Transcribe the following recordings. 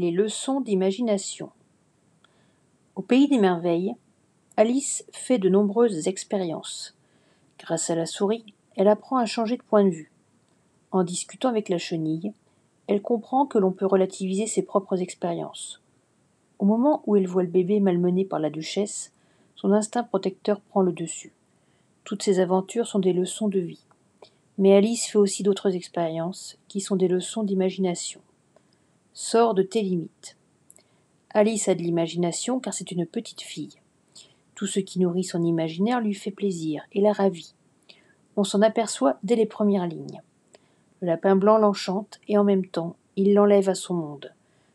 Les leçons d'imagination. Au pays des merveilles, Alice fait de nombreuses expériences. Grâce à la souris, elle apprend à changer de point de vue. En discutant avec la chenille, elle comprend que l'on peut relativiser ses propres expériences. Au moment où elle voit le bébé malmené par la duchesse, son instinct protecteur prend le dessus. Toutes ces aventures sont des leçons de vie. Mais Alice fait aussi d'autres expériences qui sont des leçons d'imagination. Sors de tes limites. Alice a de l'imagination car c'est une petite fille. Tout ce qui nourrit son imaginaire lui fait plaisir et la ravit. On s'en aperçoit dès les premières lignes. Le lapin blanc l'enchante et en même temps il l'enlève à son monde.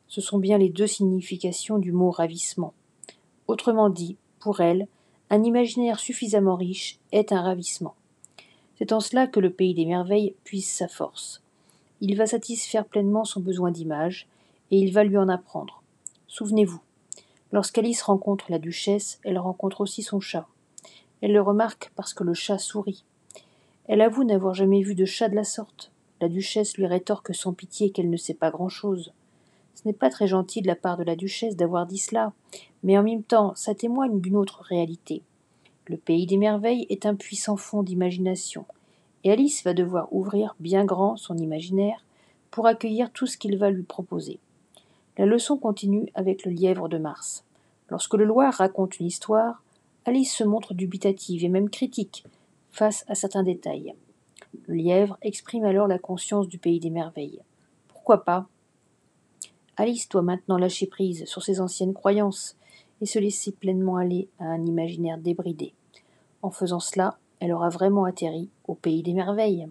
Ce sont bien les deux significations du mot ravissement. Autrement dit, pour elle, un imaginaire suffisamment riche est un ravissement. C'est en cela que le pays des merveilles puise sa force. Il va satisfaire pleinement son besoin d'image, et il va lui en apprendre. Souvenez-vous, lorsqu'Alice rencontre la duchesse, elle rencontre aussi son chat. Elle le remarque parce que le chat sourit. Elle avoue n'avoir jamais vu de chat de la sorte. La duchesse lui rétorque sans pitié qu'elle ne sait pas grand-chose. Ce n'est pas très gentil de la part de la duchesse d'avoir dit cela, mais en même temps ça témoigne d'une autre réalité. Le pays des merveilles est un puissant fond d'imagination, et Alice va devoir ouvrir bien grand son imaginaire pour accueillir tout ce qu'il va lui proposer. La leçon continue avec le lièvre de Mars. Lorsque le Loir raconte une histoire, Alice se montre dubitative et même critique face à certains détails. Le lièvre exprime alors la conscience du pays des merveilles. Pourquoi pas? Alice doit maintenant lâcher prise sur ses anciennes croyances et se laisser pleinement aller à un imaginaire débridé. En faisant cela, elle aura vraiment atterri au pays des merveilles.